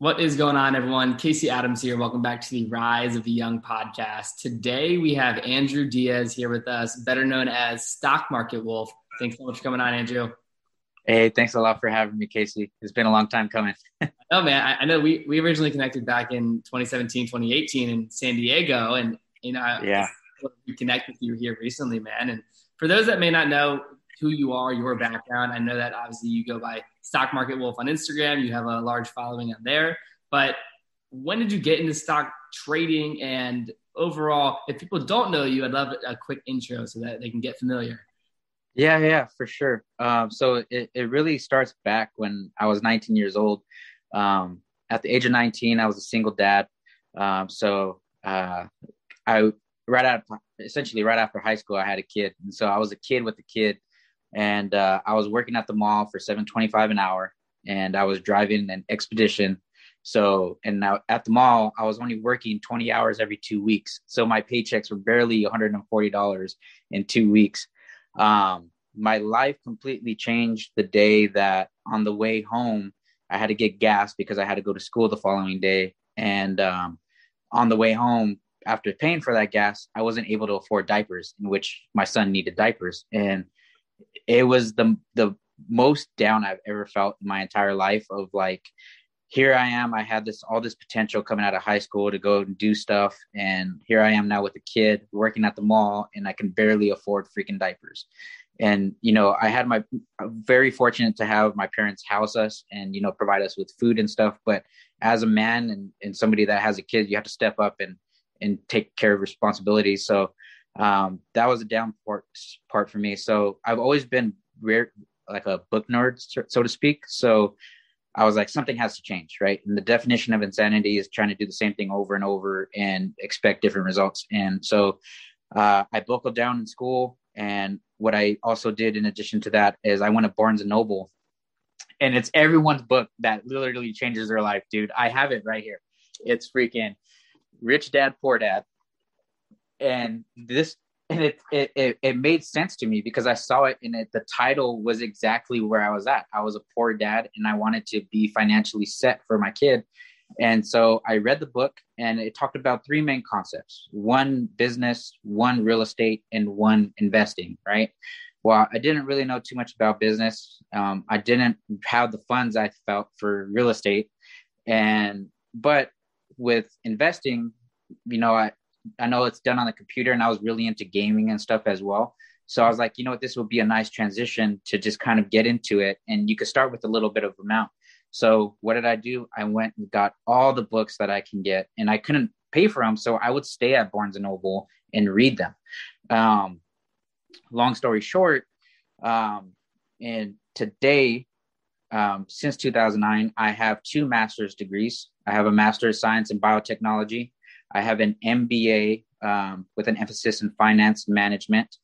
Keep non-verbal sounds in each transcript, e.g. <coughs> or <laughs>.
What is going on, everyone? Casey Adams here. Welcome back to the Rise of the Young podcast. Today we have Andrew Diaz here with us, better known as Stock Market Wolf. Thanks so much for coming on, Andrew. Hey, thanks a lot for having me, Casey. It's been a long time coming. <laughs> oh, man. I, I, know we, we originally connected back in 2017, 2018 in San Diego. And, you know, yeah, we connect with you here recently, man. And for those that may not know who you are, your background, I know that obviously you go by Stock Market Wolf on Instagram. You have a large following on there. But when did you get into stock trading? And overall, if people don't know you, I'd love a quick intro so that they can get familiar. Yeah, yeah, for sure. Um, so it, it really starts back when I was 19 years old. Um, at the age of 19, I was a single dad. Um, so uh, I right out essentially right after high school, I had a kid, and so I was a kid with a kid and uh, I was working at the mall for seven twenty five an hour, and I was driving an expedition. So, and now at the mall, I was only working twenty hours every two weeks, so my paychecks were barely one hundred and forty dollars in two weeks. Um, my life completely changed the day that on the way home, I had to get gas because I had to go to school the following day, and um, on the way home, after paying for that gas, I wasn't able to afford diapers, in which my son needed diapers, and it was the the most down I've ever felt in my entire life of like here I am I had this all this potential coming out of high school to go and do stuff and here I am now with a kid working at the mall and I can barely afford freaking diapers. And you know I had my very fortunate to have my parents house us and you know provide us with food and stuff but as a man and, and somebody that has a kid you have to step up and and take care of responsibilities. So um, that was a down part, part for me. So I've always been rare, like a book nerd, so to speak. So I was like, something has to change, right? And the definition of insanity is trying to do the same thing over and over and expect different results. And so uh, I buckled down in school. And what I also did in addition to that is I went to Barnes and Noble, and it's everyone's book that literally changes their life, dude. I have it right here. It's freaking Rich Dad Poor Dad and this and it, it it it made sense to me because I saw it in it. The title was exactly where I was at. I was a poor dad, and I wanted to be financially set for my kid. And so I read the book, and it talked about three main concepts: one business, one real estate, and one investing. Right. Well, I didn't really know too much about business. Um, I didn't have the funds I felt for real estate, and but with investing, you know, I I know it's done on the computer, and I was really into gaming and stuff as well. So I was like, you know what, this would be a nice transition to just kind of get into it, and you could start with a little bit of amount. So what did I do? I went and got all the books that I can get, and I couldn't pay for them, so I would stay at Barnes and Noble and read them. Um, long story short, um, and today, um, since 2009, I have two master's degrees. I have a master's of science in biotechnology I have an MBA um, with an emphasis in finance management,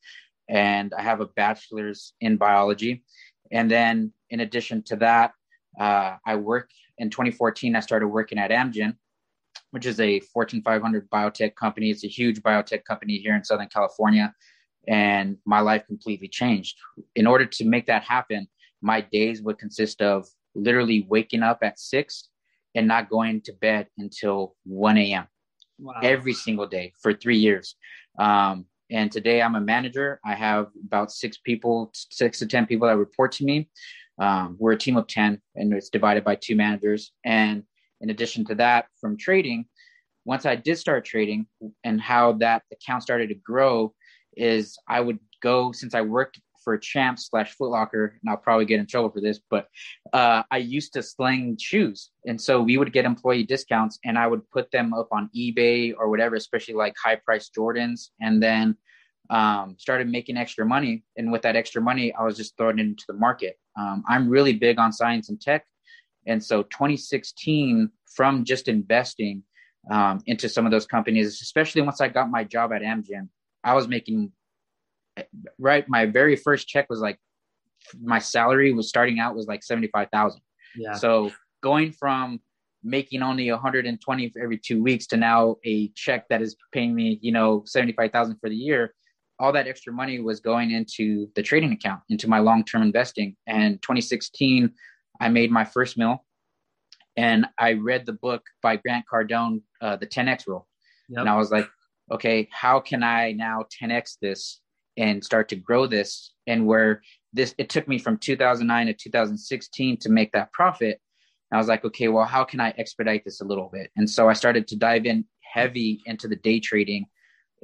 and I have a bachelor's in biology. And then, in addition to that, uh, I work in 2014. I started working at Amgen, which is a Fortune 500 biotech company. It's a huge biotech company here in Southern California, and my life completely changed. In order to make that happen, my days would consist of literally waking up at six and not going to bed until 1 a.m wow. every single day for three years. Um, and today I'm a manager. I have about six people, six to 10 people that report to me. Um, we're a team of 10 and it's divided by two managers. And in addition to that, from trading, once I did start trading and how that account started to grow is I would go since I worked for Champs slash Footlocker, and I'll probably get in trouble for this, but uh, I used to sling shoes, and so we would get employee discounts, and I would put them up on eBay or whatever, especially like high price Jordans, and then um, started making extra money. And with that extra money, I was just throwing it into the market. Um, I'm really big on science and tech, and so 2016 from just investing um, into some of those companies, especially once I got my job at Amgen, I was making right my very first check was like my salary was starting out was like 75,000. Yeah. So going from making only 120 every 2 weeks to now a check that is paying me, you know, 75,000 for the year, all that extra money was going into the trading account, into my long-term investing. And 2016 I made my first mill and I read the book by Grant Cardone, uh, the 10x rule, yep. and I was like, okay, how can I now 10x this and start to grow this? And where this it took me from 2009 to 2016 to make that profit. I was like, okay, well, how can I expedite this a little bit? And so I started to dive in heavy into the day trading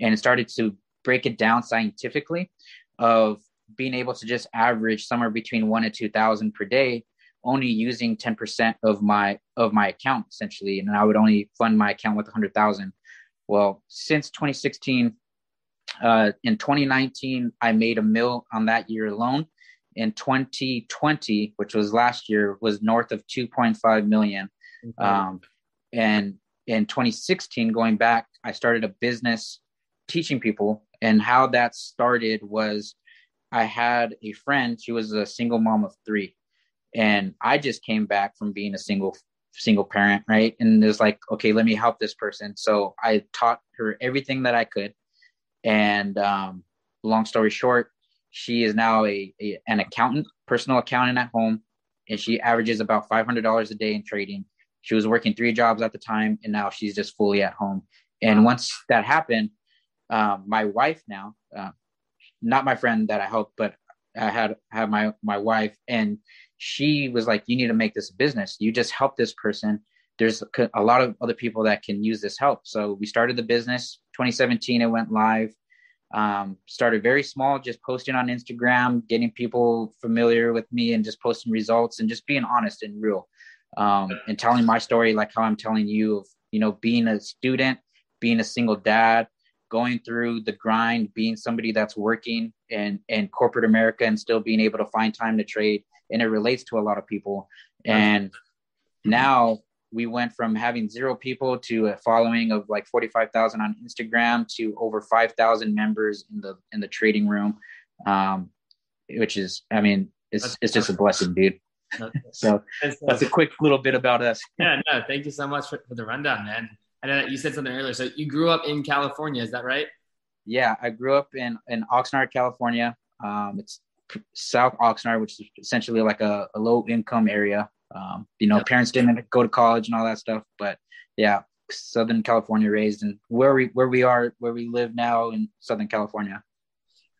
and started to break it down scientifically of being able to just average somewhere between one and two thousand per day only using 10% of my of my account essentially and i would only fund my account with 100000 well since 2016 uh, in 2019 i made a mill on that year alone. In 2020 which was last year was north of 2.5 million. Mm-hmm. um, and in 2016 going back i started a business teaching people and how that started was i had a friend she was a single mom of three and i just came back from being a single single parent right? And it was like okay let me help this person. So i taught her everything that i could and um, long story short she is now a, a, an accountant personal accountant at home and she averages about $500 a day in trading she was working three jobs at the time and now she's just fully at home and once that happened um, my wife now uh, not my friend that i helped but i had had my my wife and she was like, you need to make this a business. You just help this person. There's a lot of other people that can use this help. So we started the business 2017. It went live. Um, started very small, just posting on Instagram, getting people familiar with me and just posting results and just being honest and real. Um, and telling my story like how I'm telling you of, you know, being a student, being a single dad, going through the grind, being somebody that's working in, in corporate America and still being able to find time to trade and it relates to a lot of people. And now we went from having zero people to a following of like 45,000 on Instagram to over 5,000 members in the in the trading room. Um, which is I mean, it's it's just a blessing, dude. so that's a quick little bit about us. <laughs> Yeah, no, thank you so much for, for the rundown, man. I know that you said something earlier. So you grew up in California, is that right? Yeah, I grew up in in Oxnard, California. Um, it's South Oxnard, which is essentially like a, a low income area. Um, you know, parents didn't go to college and all that stuff, but yeah, Southern California raised, and where we where we are, where we live now in Southern California.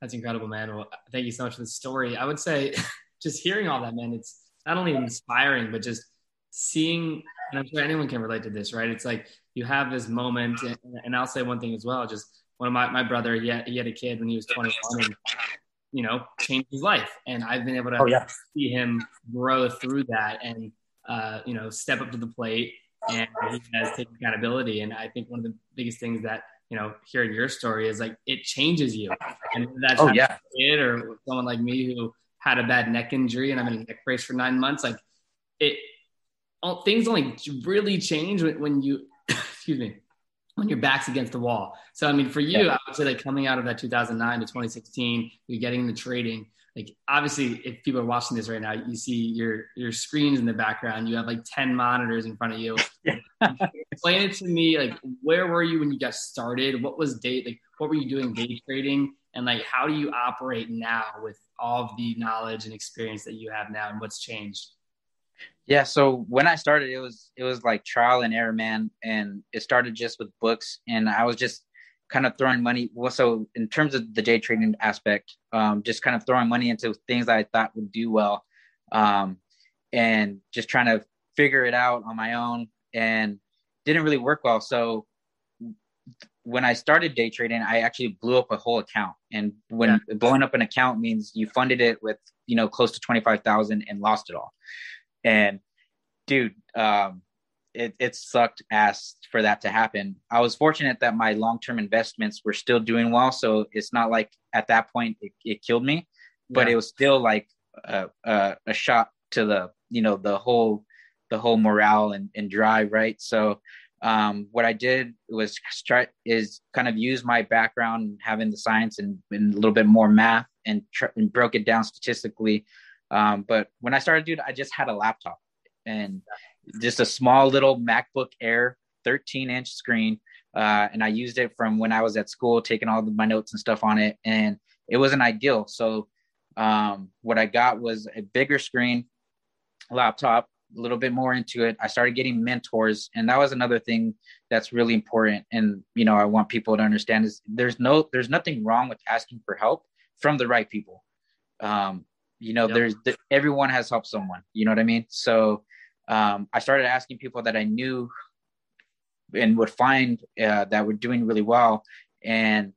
That's incredible, man. Well, thank you so much for the story. I would say, <laughs> just hearing all that, man, it's not only inspiring, but just seeing, and I'm sure anyone can relate to this, right? It's like you have this moment, and, and I'll say one thing as well. Just one of my my brother, he had, he had a kid when he was 21, and you know, changed his life. And I've been able to oh, yeah. see him grow through that and, uh, you know, step up to the plate and he has taken accountability. And I think one of the biggest things that, you know, hearing your story is like, it changes you. And that's oh, yeah. kid or someone like me who had a bad neck injury and I'm in a neck brace for nine months, like it, all, things only really change when, when you, <coughs> excuse me, when your back's against the wall. So, I mean, for you, yeah. I would say like coming out of that 2009 to 2016, you're getting the trading. Like, obviously, if people are watching this right now, you see your your screens in the background. You have like 10 monitors in front of you. <laughs> Yeah. Explain it to me. Like, where were you when you got started? What was day like? What were you doing day trading? And like, how do you operate now with all of the knowledge and experience that you have now, and what's changed? Yeah, so when I started, it was it was like trial and error, man, and it started just with books, and I was just kind of throwing money. Well, so in terms of the day trading aspect, um, just kind of throwing money into things that I thought would do well, um, and just trying to figure it out on my own, and didn't really work well. So when I started day trading, I actually blew up a whole account. And when yeah. blowing up an account means you funded it with, you know, close to 25,000 and lost it all. And dude, um, it, it sucked ass for that to happen. I was fortunate that my long term investments were still doing well. So it's not like at that point it, it killed me, but yeah. it was still like a, a, a, shot to the, you know, the whole, the whole morale and, and drive. Right. So, um, what I did was try is kind of use my background having the science and, and a little bit more math and, tr- and broke it down statistically um, but when I started, dude, I just had a laptop and just a small little MacBook Air 13 inch screen. Uh, and I used it from when I was at school, taking all of my notes and stuff on it. And it wasn't ideal. So um, what I got was a bigger screen laptop a little bit more into it. I started getting mentors, and that was another thing that's really important. And you know, I want people to understand is there's no there's nothing wrong with asking for help from the right people. Um, you know, yep. there's everyone has helped someone. You know what I mean? So um, I started asking people that I knew and would find uh, that were doing really well, and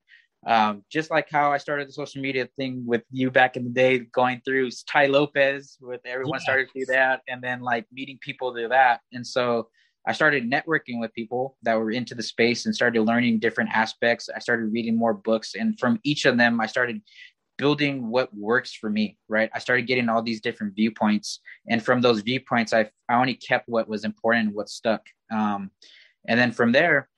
um, just like how I started the social media thing with you back in the day, going through Tai Lopez, with everyone yeah. started to do that, and then like meeting people do that. And so I started networking with people that were into the space and started learning different aspects. I started reading more books, and from each of them, I started building what works for me. Right, I started getting all these different viewpoints, and from those viewpoints, I I only kept what was important, and what stuck. Um, and then from there,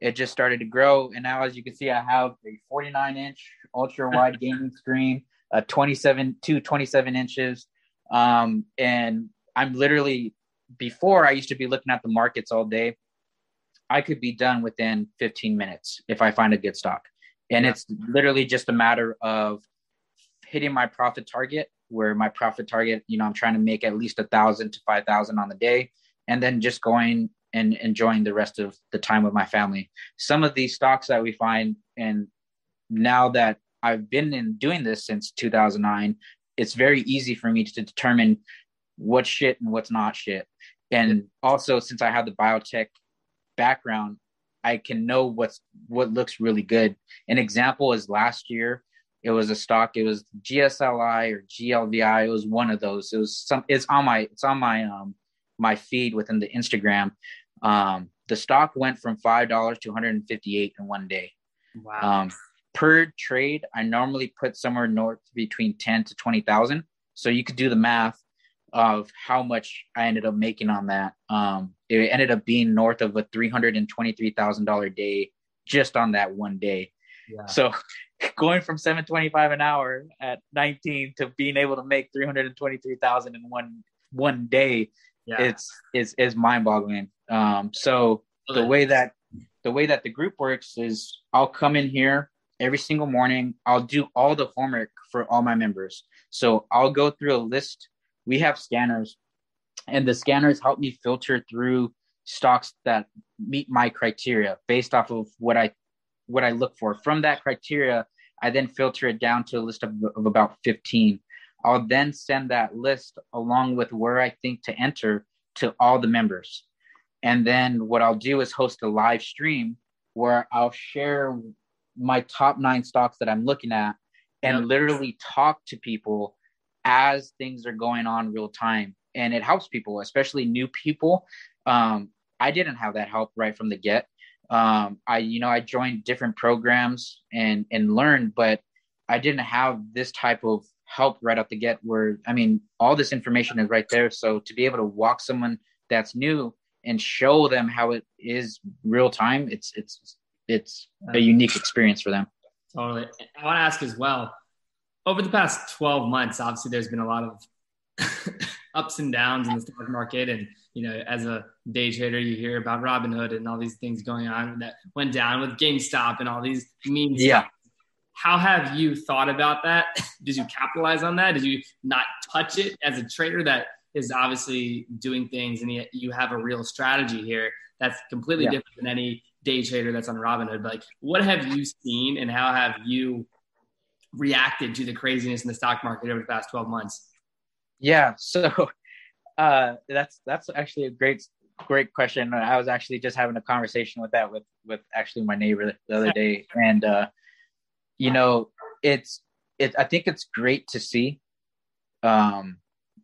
it just started to grow. And now, as you can see, I have a 49 inch ultra wide <laughs> gaming screen, a 27 to 27 inches. Um, and I'm literally, before I used to be looking at the markets all day. I could be done within 15 minutes if I find a good stock. And it's literally just a matter of hitting my profit target where my profit target, you know, I'm trying to make at least a thousand to 5,000 on the day and then just going and enjoying the rest of the time with my family. Some of these stocks that we find, and now that I've been in doing this since 2009, it's very easy for me to determine what's shit and what's not shit. And also, since I have the biotech background, I can know what's what looks really good. An example is last year, it was a stock. It was GSLI or GLVI. It was one of those. It was some. It's on my. It's on my um my feed within the Instagram. Um, the stock went from five dollars to 158 in one day. Wow. Um, per trade, I normally put somewhere north between 10 to 20,000. So you could do the math of how much I ended up making on that. Um, it ended up being north of a $323,000 day just on that one day. Yeah. So <laughs> going from 725 an hour at 19 to being able to make 323,000 in one one day yeah. it's is is mind boggling. Um, so the way that the way that the group works is I'll come in here every single morning. I'll do all the homework for all my members. So I'll go through a list. We have scanners, and the scanners help me filter through stocks that meet my criteria based off of what I what I look for. From that criteria, I then filter it down to a list of, of about 15. I'll then send that list along with where I think to enter to all the members. And then what I'll do is host a live stream where I'll share my top nine stocks that I'm looking at and yep. literally talk to people as things are going on real time. And it helps people, especially new people. Um, I didn't have that help right from the get. Um, I, you know, I joined different programs and and learned, but I didn't have this type of help right out the get where i mean all this information is right there. So to be able to walk someone that's new and show them how it is real time it's it's it's a unique experience for them. Totally. I want to ask as well over the past 12 months obviously there's been a lot of <laughs> ups and downs in the stock market and you know as a day trader you hear about robinhood and all these things going on that went down with gamestop and all these memes yeah how have you thought about that? Did you capitalize on that? Did you not touch it as a trader that is obviously doing things and you have a real strategy here that's completely yeah. different than any day trader that's on Robinhood? But like, what have you seen and how have you reacted to the craziness in the stock market over the past 12 months? Yeah. So uh, that's, that's actually a great, great question. I was actually just having a conversation with that with, with actually my neighbor the other day. And, uh, you know, it's it. I think it's great to see, um,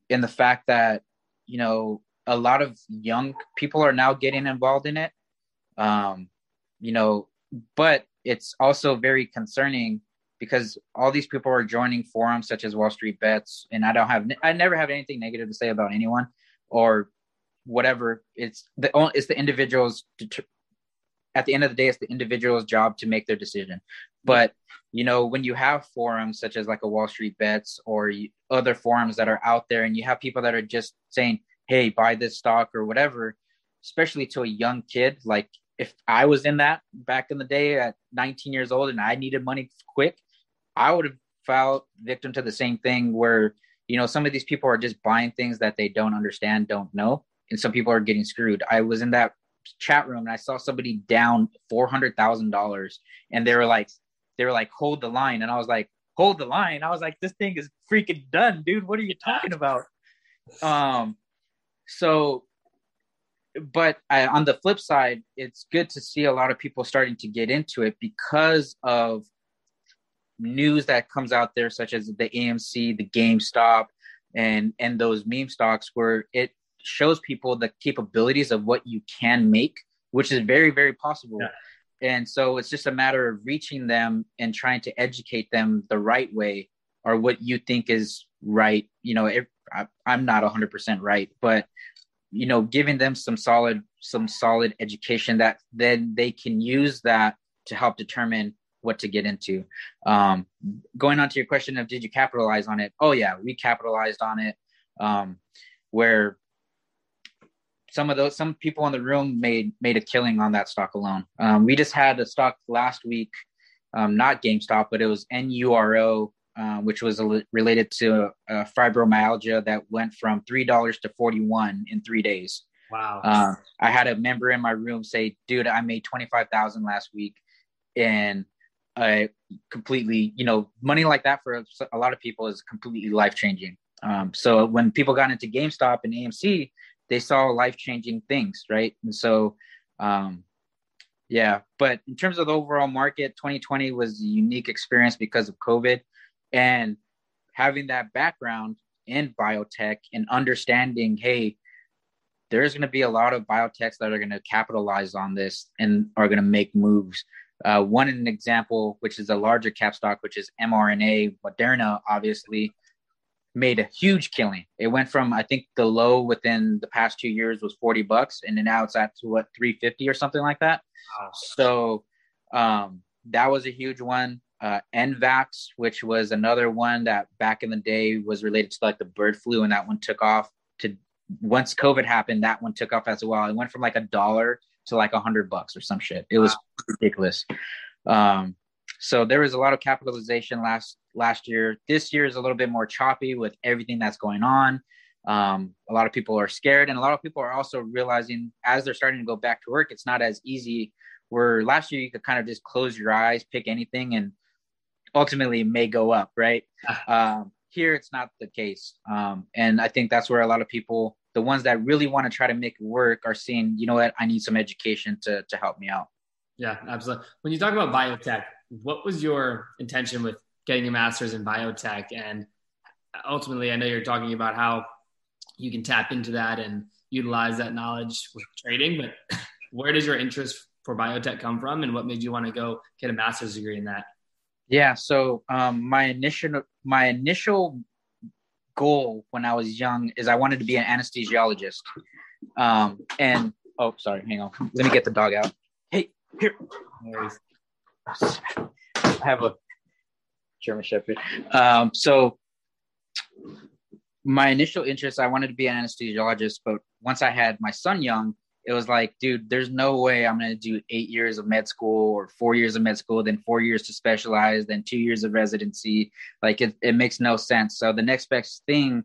in the fact that you know a lot of young people are now getting involved in it. Um, you know, but it's also very concerning because all these people are joining forums such as Wall Street Bets, and I don't have, I never have anything negative to say about anyone or whatever. It's the only it's the individuals. At the end of the day, it's the individual's job to make their decision. But you know, when you have forums such as like a Wall Street Bets or other forums that are out there, and you have people that are just saying, "Hey, buy this stock" or whatever, especially to a young kid, like if I was in that back in the day at 19 years old and I needed money quick, I would have fell victim to the same thing where you know, some of these people are just buying things that they don't understand, don't know, and some people are getting screwed. I was in that chat room and I saw somebody down four hundred thousand dollars, and they were like, they were like, hold the line, and I was like, hold the line. I was like, this thing is freaking done, dude. What are you talking about? Um, so, but I, on the flip side, it's good to see a lot of people starting to get into it because of news that comes out there, such as the AMC, the GameStop, and and those meme stocks, where it shows people the capabilities of what you can make, which is very very possible. Yeah. And so it's just a matter of reaching them and trying to educate them the right way or what you think is right. You know, if, I, I'm not 100% right, but you know, giving them some solid some solid education that then they can use that to help determine what to get into. Um, going on to your question of did you capitalize on it? Oh yeah, we capitalized on it. Um, where some of those some people in the room made made a killing on that stock alone. Um, we just had a stock last week, um, not GameStop, but it was NURO, uh, which was a, related to uh, fibromyalgia that went from three dollars to forty one in three days. Wow! Uh, I had a member in my room say, "Dude, I made twenty five thousand last week," and Completely, you know, money like that for a lot of people is completely life changing. Um, so when people got into GameStop and AMC, they saw life changing things, right? And so, um, yeah. But in terms of the overall market, 2020 was a unique experience because of COVID, and having that background in biotech and understanding, hey, there's going to be a lot of biotechs that are going to capitalize on this and are going to make moves. Uh, one an example, which is a larger cap stock, which is mRNA, Moderna, obviously made a huge killing. It went from I think the low within the past two years was 40 bucks, and then now it's at to what 350 or something like that. Wow. So um, that was a huge one. Uh, NVAX, which was another one that back in the day was related to like the bird flu, and that one took off. To once COVID happened, that one took off as well. It went from like a dollar to like a hundred bucks or some shit. It was wow. ridiculous. Um, so there was a lot of capitalization last last year. This year is a little bit more choppy with everything that's going on. Um, a lot of people are scared, and a lot of people are also realizing as they're starting to go back to work, it's not as easy. Where last year you could kind of just close your eyes, pick anything, and ultimately may go up, right? um, here it's not the case, um, and I think that's where a lot of people, the ones that really want to try to make it work, are seeing, you know what, I need some education to to help me out. Yeah, absolutely. When you talk about biotech, what was your intention with getting a master's in biotech? And ultimately, I know you're talking about how you can tap into that and utilize that knowledge with trading, but <laughs> where does your interest for biotech come from and what made you want to go get a master's degree in that? Yeah, so um, my initial my initial goal when I was young is I wanted to be an anesthesiologist. Um, and oh, sorry, hang on. Let me get the dog out. Hey, here. I have a German Shepherd. Um, so my initial interest, I wanted to be an anesthesiologist, but once I had my son young, it was like, dude, there's no way I'm going to do eight years of med school or four years of med school, then four years to specialize, then two years of residency. Like it, it makes no sense. So the next best thing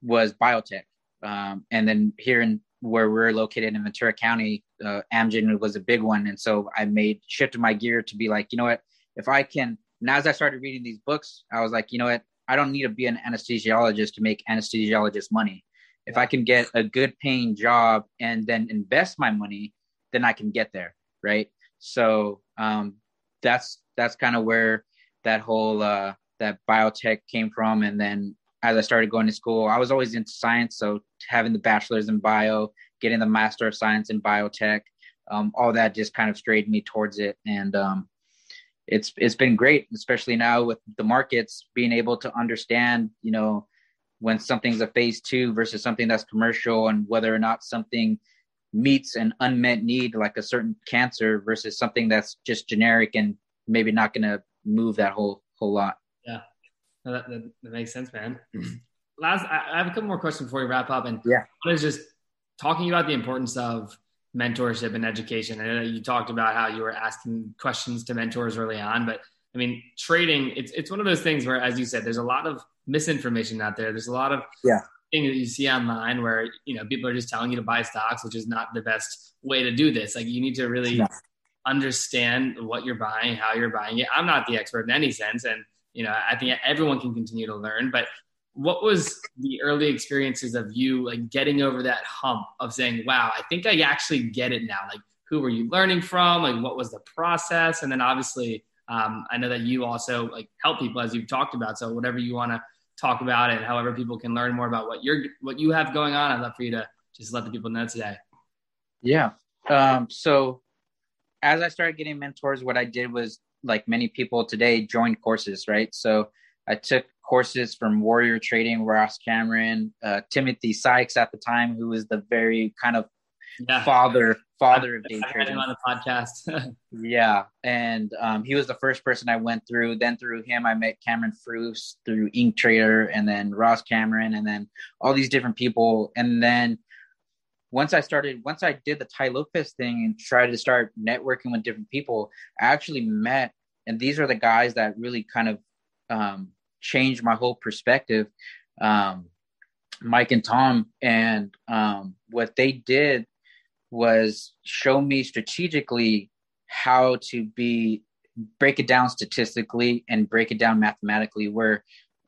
was biotech. Um, and then here in where we're located in Ventura County, uh, Amgen was a big one, and so I made shifted my gear to be like, you know what, if I can. And as I started reading these books, I was like, you know what, I don't need to be an anesthesiologist to make anesthesiologist money. If I can get a good paying job and then invest my money, then I can get there, right? So um, that's that's kind of where that whole uh, that biotech came from, and then as I started going to school, I was always into science. So having the bachelor's in bio, getting the master of science in biotech, um, all that just kind of strayed me towards it. And um, it's it's been great, especially now with the markets being able to understand, you know, when something's a phase two versus something that's commercial, and whether or not something meets an unmet need like a certain cancer versus something that's just generic and maybe not going to move that whole whole lot. Yeah. No, that, that, that, makes sense, man. <clears throat> Last, I, I have a couple more questions before we wrap up. And yeah, one is just talking about the importance of mentorship and education. I know you talked about how you were asking questions to mentors early on, but I mean, trading, it's, it's one of those things where, as you said, there's a lot of misinformation out there. There's a lot of yeah thing that you see online where you know people are just telling you to buy stocks, which is not the best way to do this. Like you need to really yeah. understand what you're buying, how you're buying it. I'm not the expert in any sense, and you know I think everyone can continue to learn. But what was the early experiences of you like getting over that hump of saying, "Wow, I think I actually get it now." Like who were you learning from? Like what was the process? And then obviously, um, I know that you also like help people as you've talked about. So whatever you want to talk about it. however people can learn more about what you're what you have going on i'd love for you to just let the people know today yeah um, so as i started getting mentors what i did was like many people today joined courses right so i took courses from warrior trading ross cameron uh, timothy sykes at the time who was the very kind of yeah. father father of day trading on the podcast. <laughs> yeah, and um, he was the first person I went through. Then through him, I met Cameron Fruce through Ink Trader, and then Ross Cameron, and then all these different people. And then once I started, once I did the Tai Lopez thing and tried to start networking with different people, I actually met, and these are the guys that really kind of um, changed my whole perspective. Um, Mike and Tom, and um, what they did was show me strategically how to be break it down statistically and break it down mathematically where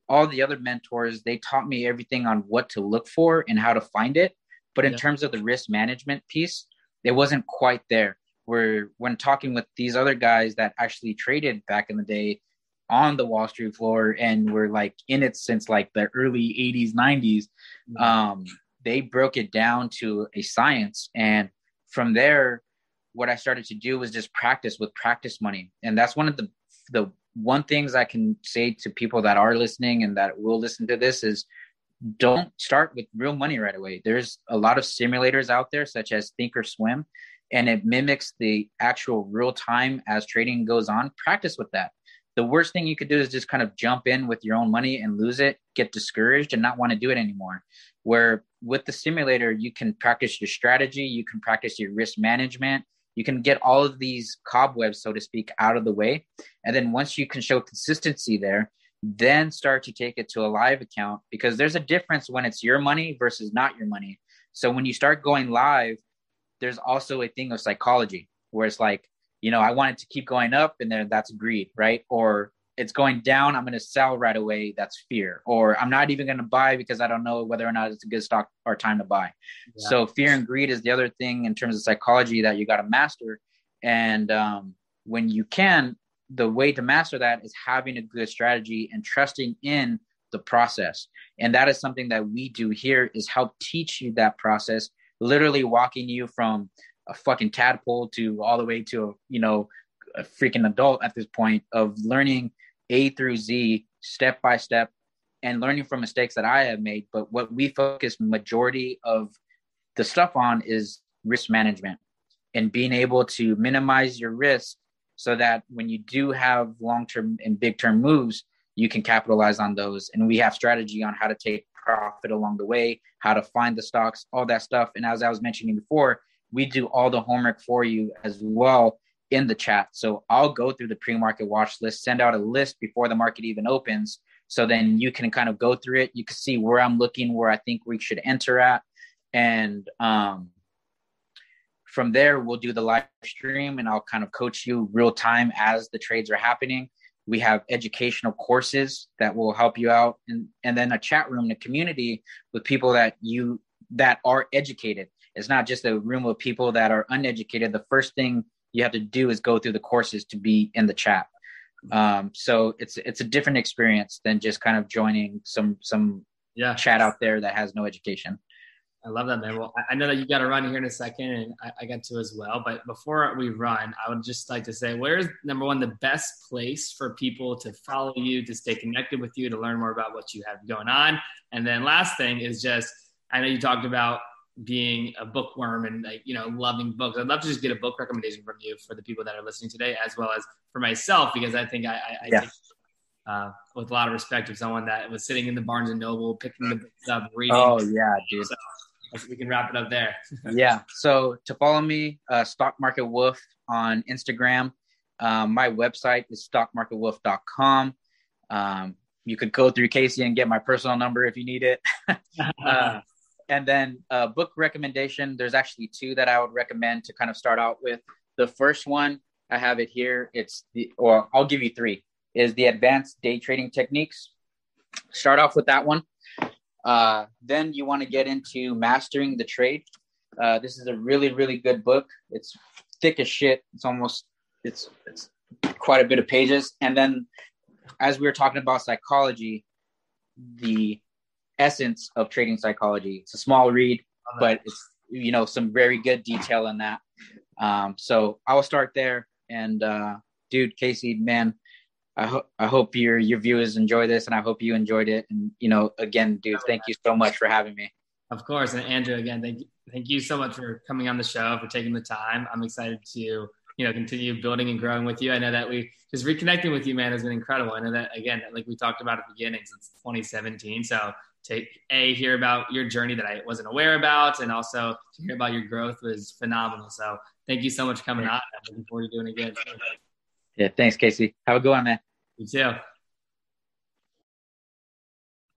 all the other mentors they taught me everything on what to look for and how to find it but in yeah. terms of the risk management piece it wasn't quite there where when talking with these other guys that actually traded back in the day on the wall street floor and were like in it since like the early 80s 90s mm-hmm. um, they broke it down to a science. And from there, what I started to do was just practice with practice money. And that's one of the the one things I can say to people that are listening and that will listen to this is don't start with real money right away. There's a lot of simulators out there, such as Thinkorswim, and it mimics the actual real time as trading goes on. Practice with that. The worst thing you could do is just kind of jump in with your own money and lose it, get discouraged, and not want to do it anymore where with the simulator you can practice your strategy you can practice your risk management you can get all of these cobwebs so to speak out of the way. And then once you can show consistency there then start to take it to a live account because there's a difference when it's your money versus not your money. So when you start going live there's also a thing of psychology where it's like you know i want it to keep going up and then that's greed right? Or it's going down, I'm going to sell right away. That's fear. Or I'm not even going to buy because I don't know whether or not it's a good stock or time to buy. Yeah. So fear and greed is the other thing in terms of psychology that you got to master. And um, when you can, the way to master that is having a good strategy and trusting in the process. And that is something that we do here is help teach you that process, literally walking you from a fucking tadpole to all the way to a, you know, a freaking adult at this point of learning a through Z, step by step, and learning from mistakes that I have made. But what we focus majority of the stuff on is risk management and being able to minimize your risk so that when you do have long term and big term moves, you can capitalize on those. And we have strategy on how to take profit along the way, how to find the stocks, all that stuff. And as I was mentioning before, we do all the homework for you as well in the chat. So I'll go through the pre-market watch list, send out a list before the market even opens. So then you can kind of go through it. You can see where I'm looking, where I think we should enter at. And um, from there, we'll do the live stream and I'll kind of coach you real time as the trades are happening. We have educational courses that will help you out and, and then a chat room, a community with people that you that are educated. It's not just a room of people that are uneducated. The first thing you have to do is go through the courses to be in the chat. Um, so it's it's a different experience than just kind of joining some some yeah chat out there that has no education. I love that, man. Well, I know that you got to run here in a second, and I, I got to as well. But before we run, I would just like to say, where's number one the best place for people to follow you, to stay connected with you, to learn more about what you have going on? And then last thing is just, I know you talked about being a bookworm and like you know loving books. I'd love to just get a book recommendation from you for the people that are listening today as well as for myself because i think i, I, yeah. think, uh, with a lot of respect of someone that was sitting in the barnes and noble picking the books up reading. Oh yeah dude. So we can wrap it up there. <laughs> Yeah. So to follow me uh, stock market wolf on instagram. Um, my website is stockmarketwolf.com um, you could go through Casey and get my personal number if you need it. <laughs> uh, and then uh, book recommendation, there's actually two that I would recommend to kind of start out with. The first one, I have it here. It's the, or I'll give you three, is the Advanced Day Trading Techniques. Start off with that one. Uh, then you want to get into Mastering the Trade. Uh, this is a really, really good book. It's thick as shit. It's almost, it's, it's quite a bit of pages. And then as we were talking about psychology, the essence of trading psychology. It's a small read, but it's you know some very good detail in that. Um, so I will start there. And uh, dude, Casey, man, I hope I hope your your viewers enjoy this, and I hope you enjoyed it. And you know, again, dude, thank you so much for having me. Of course, and Andrew, again, thank you, thank you so much for coming on the show, for taking the time. I'm excited to you know continue building and growing with you. I know that we just reconnecting with you, man, has been incredible. I know that again, like we talked about at the beginning, since 2017. So to a hear about your journey that I wasn't aware about, and also to hear about your growth was phenomenal. So thank you so much for coming on. I'm looking forward to doing it again. Yeah, thanks, Casey. Have a good one, man. You too.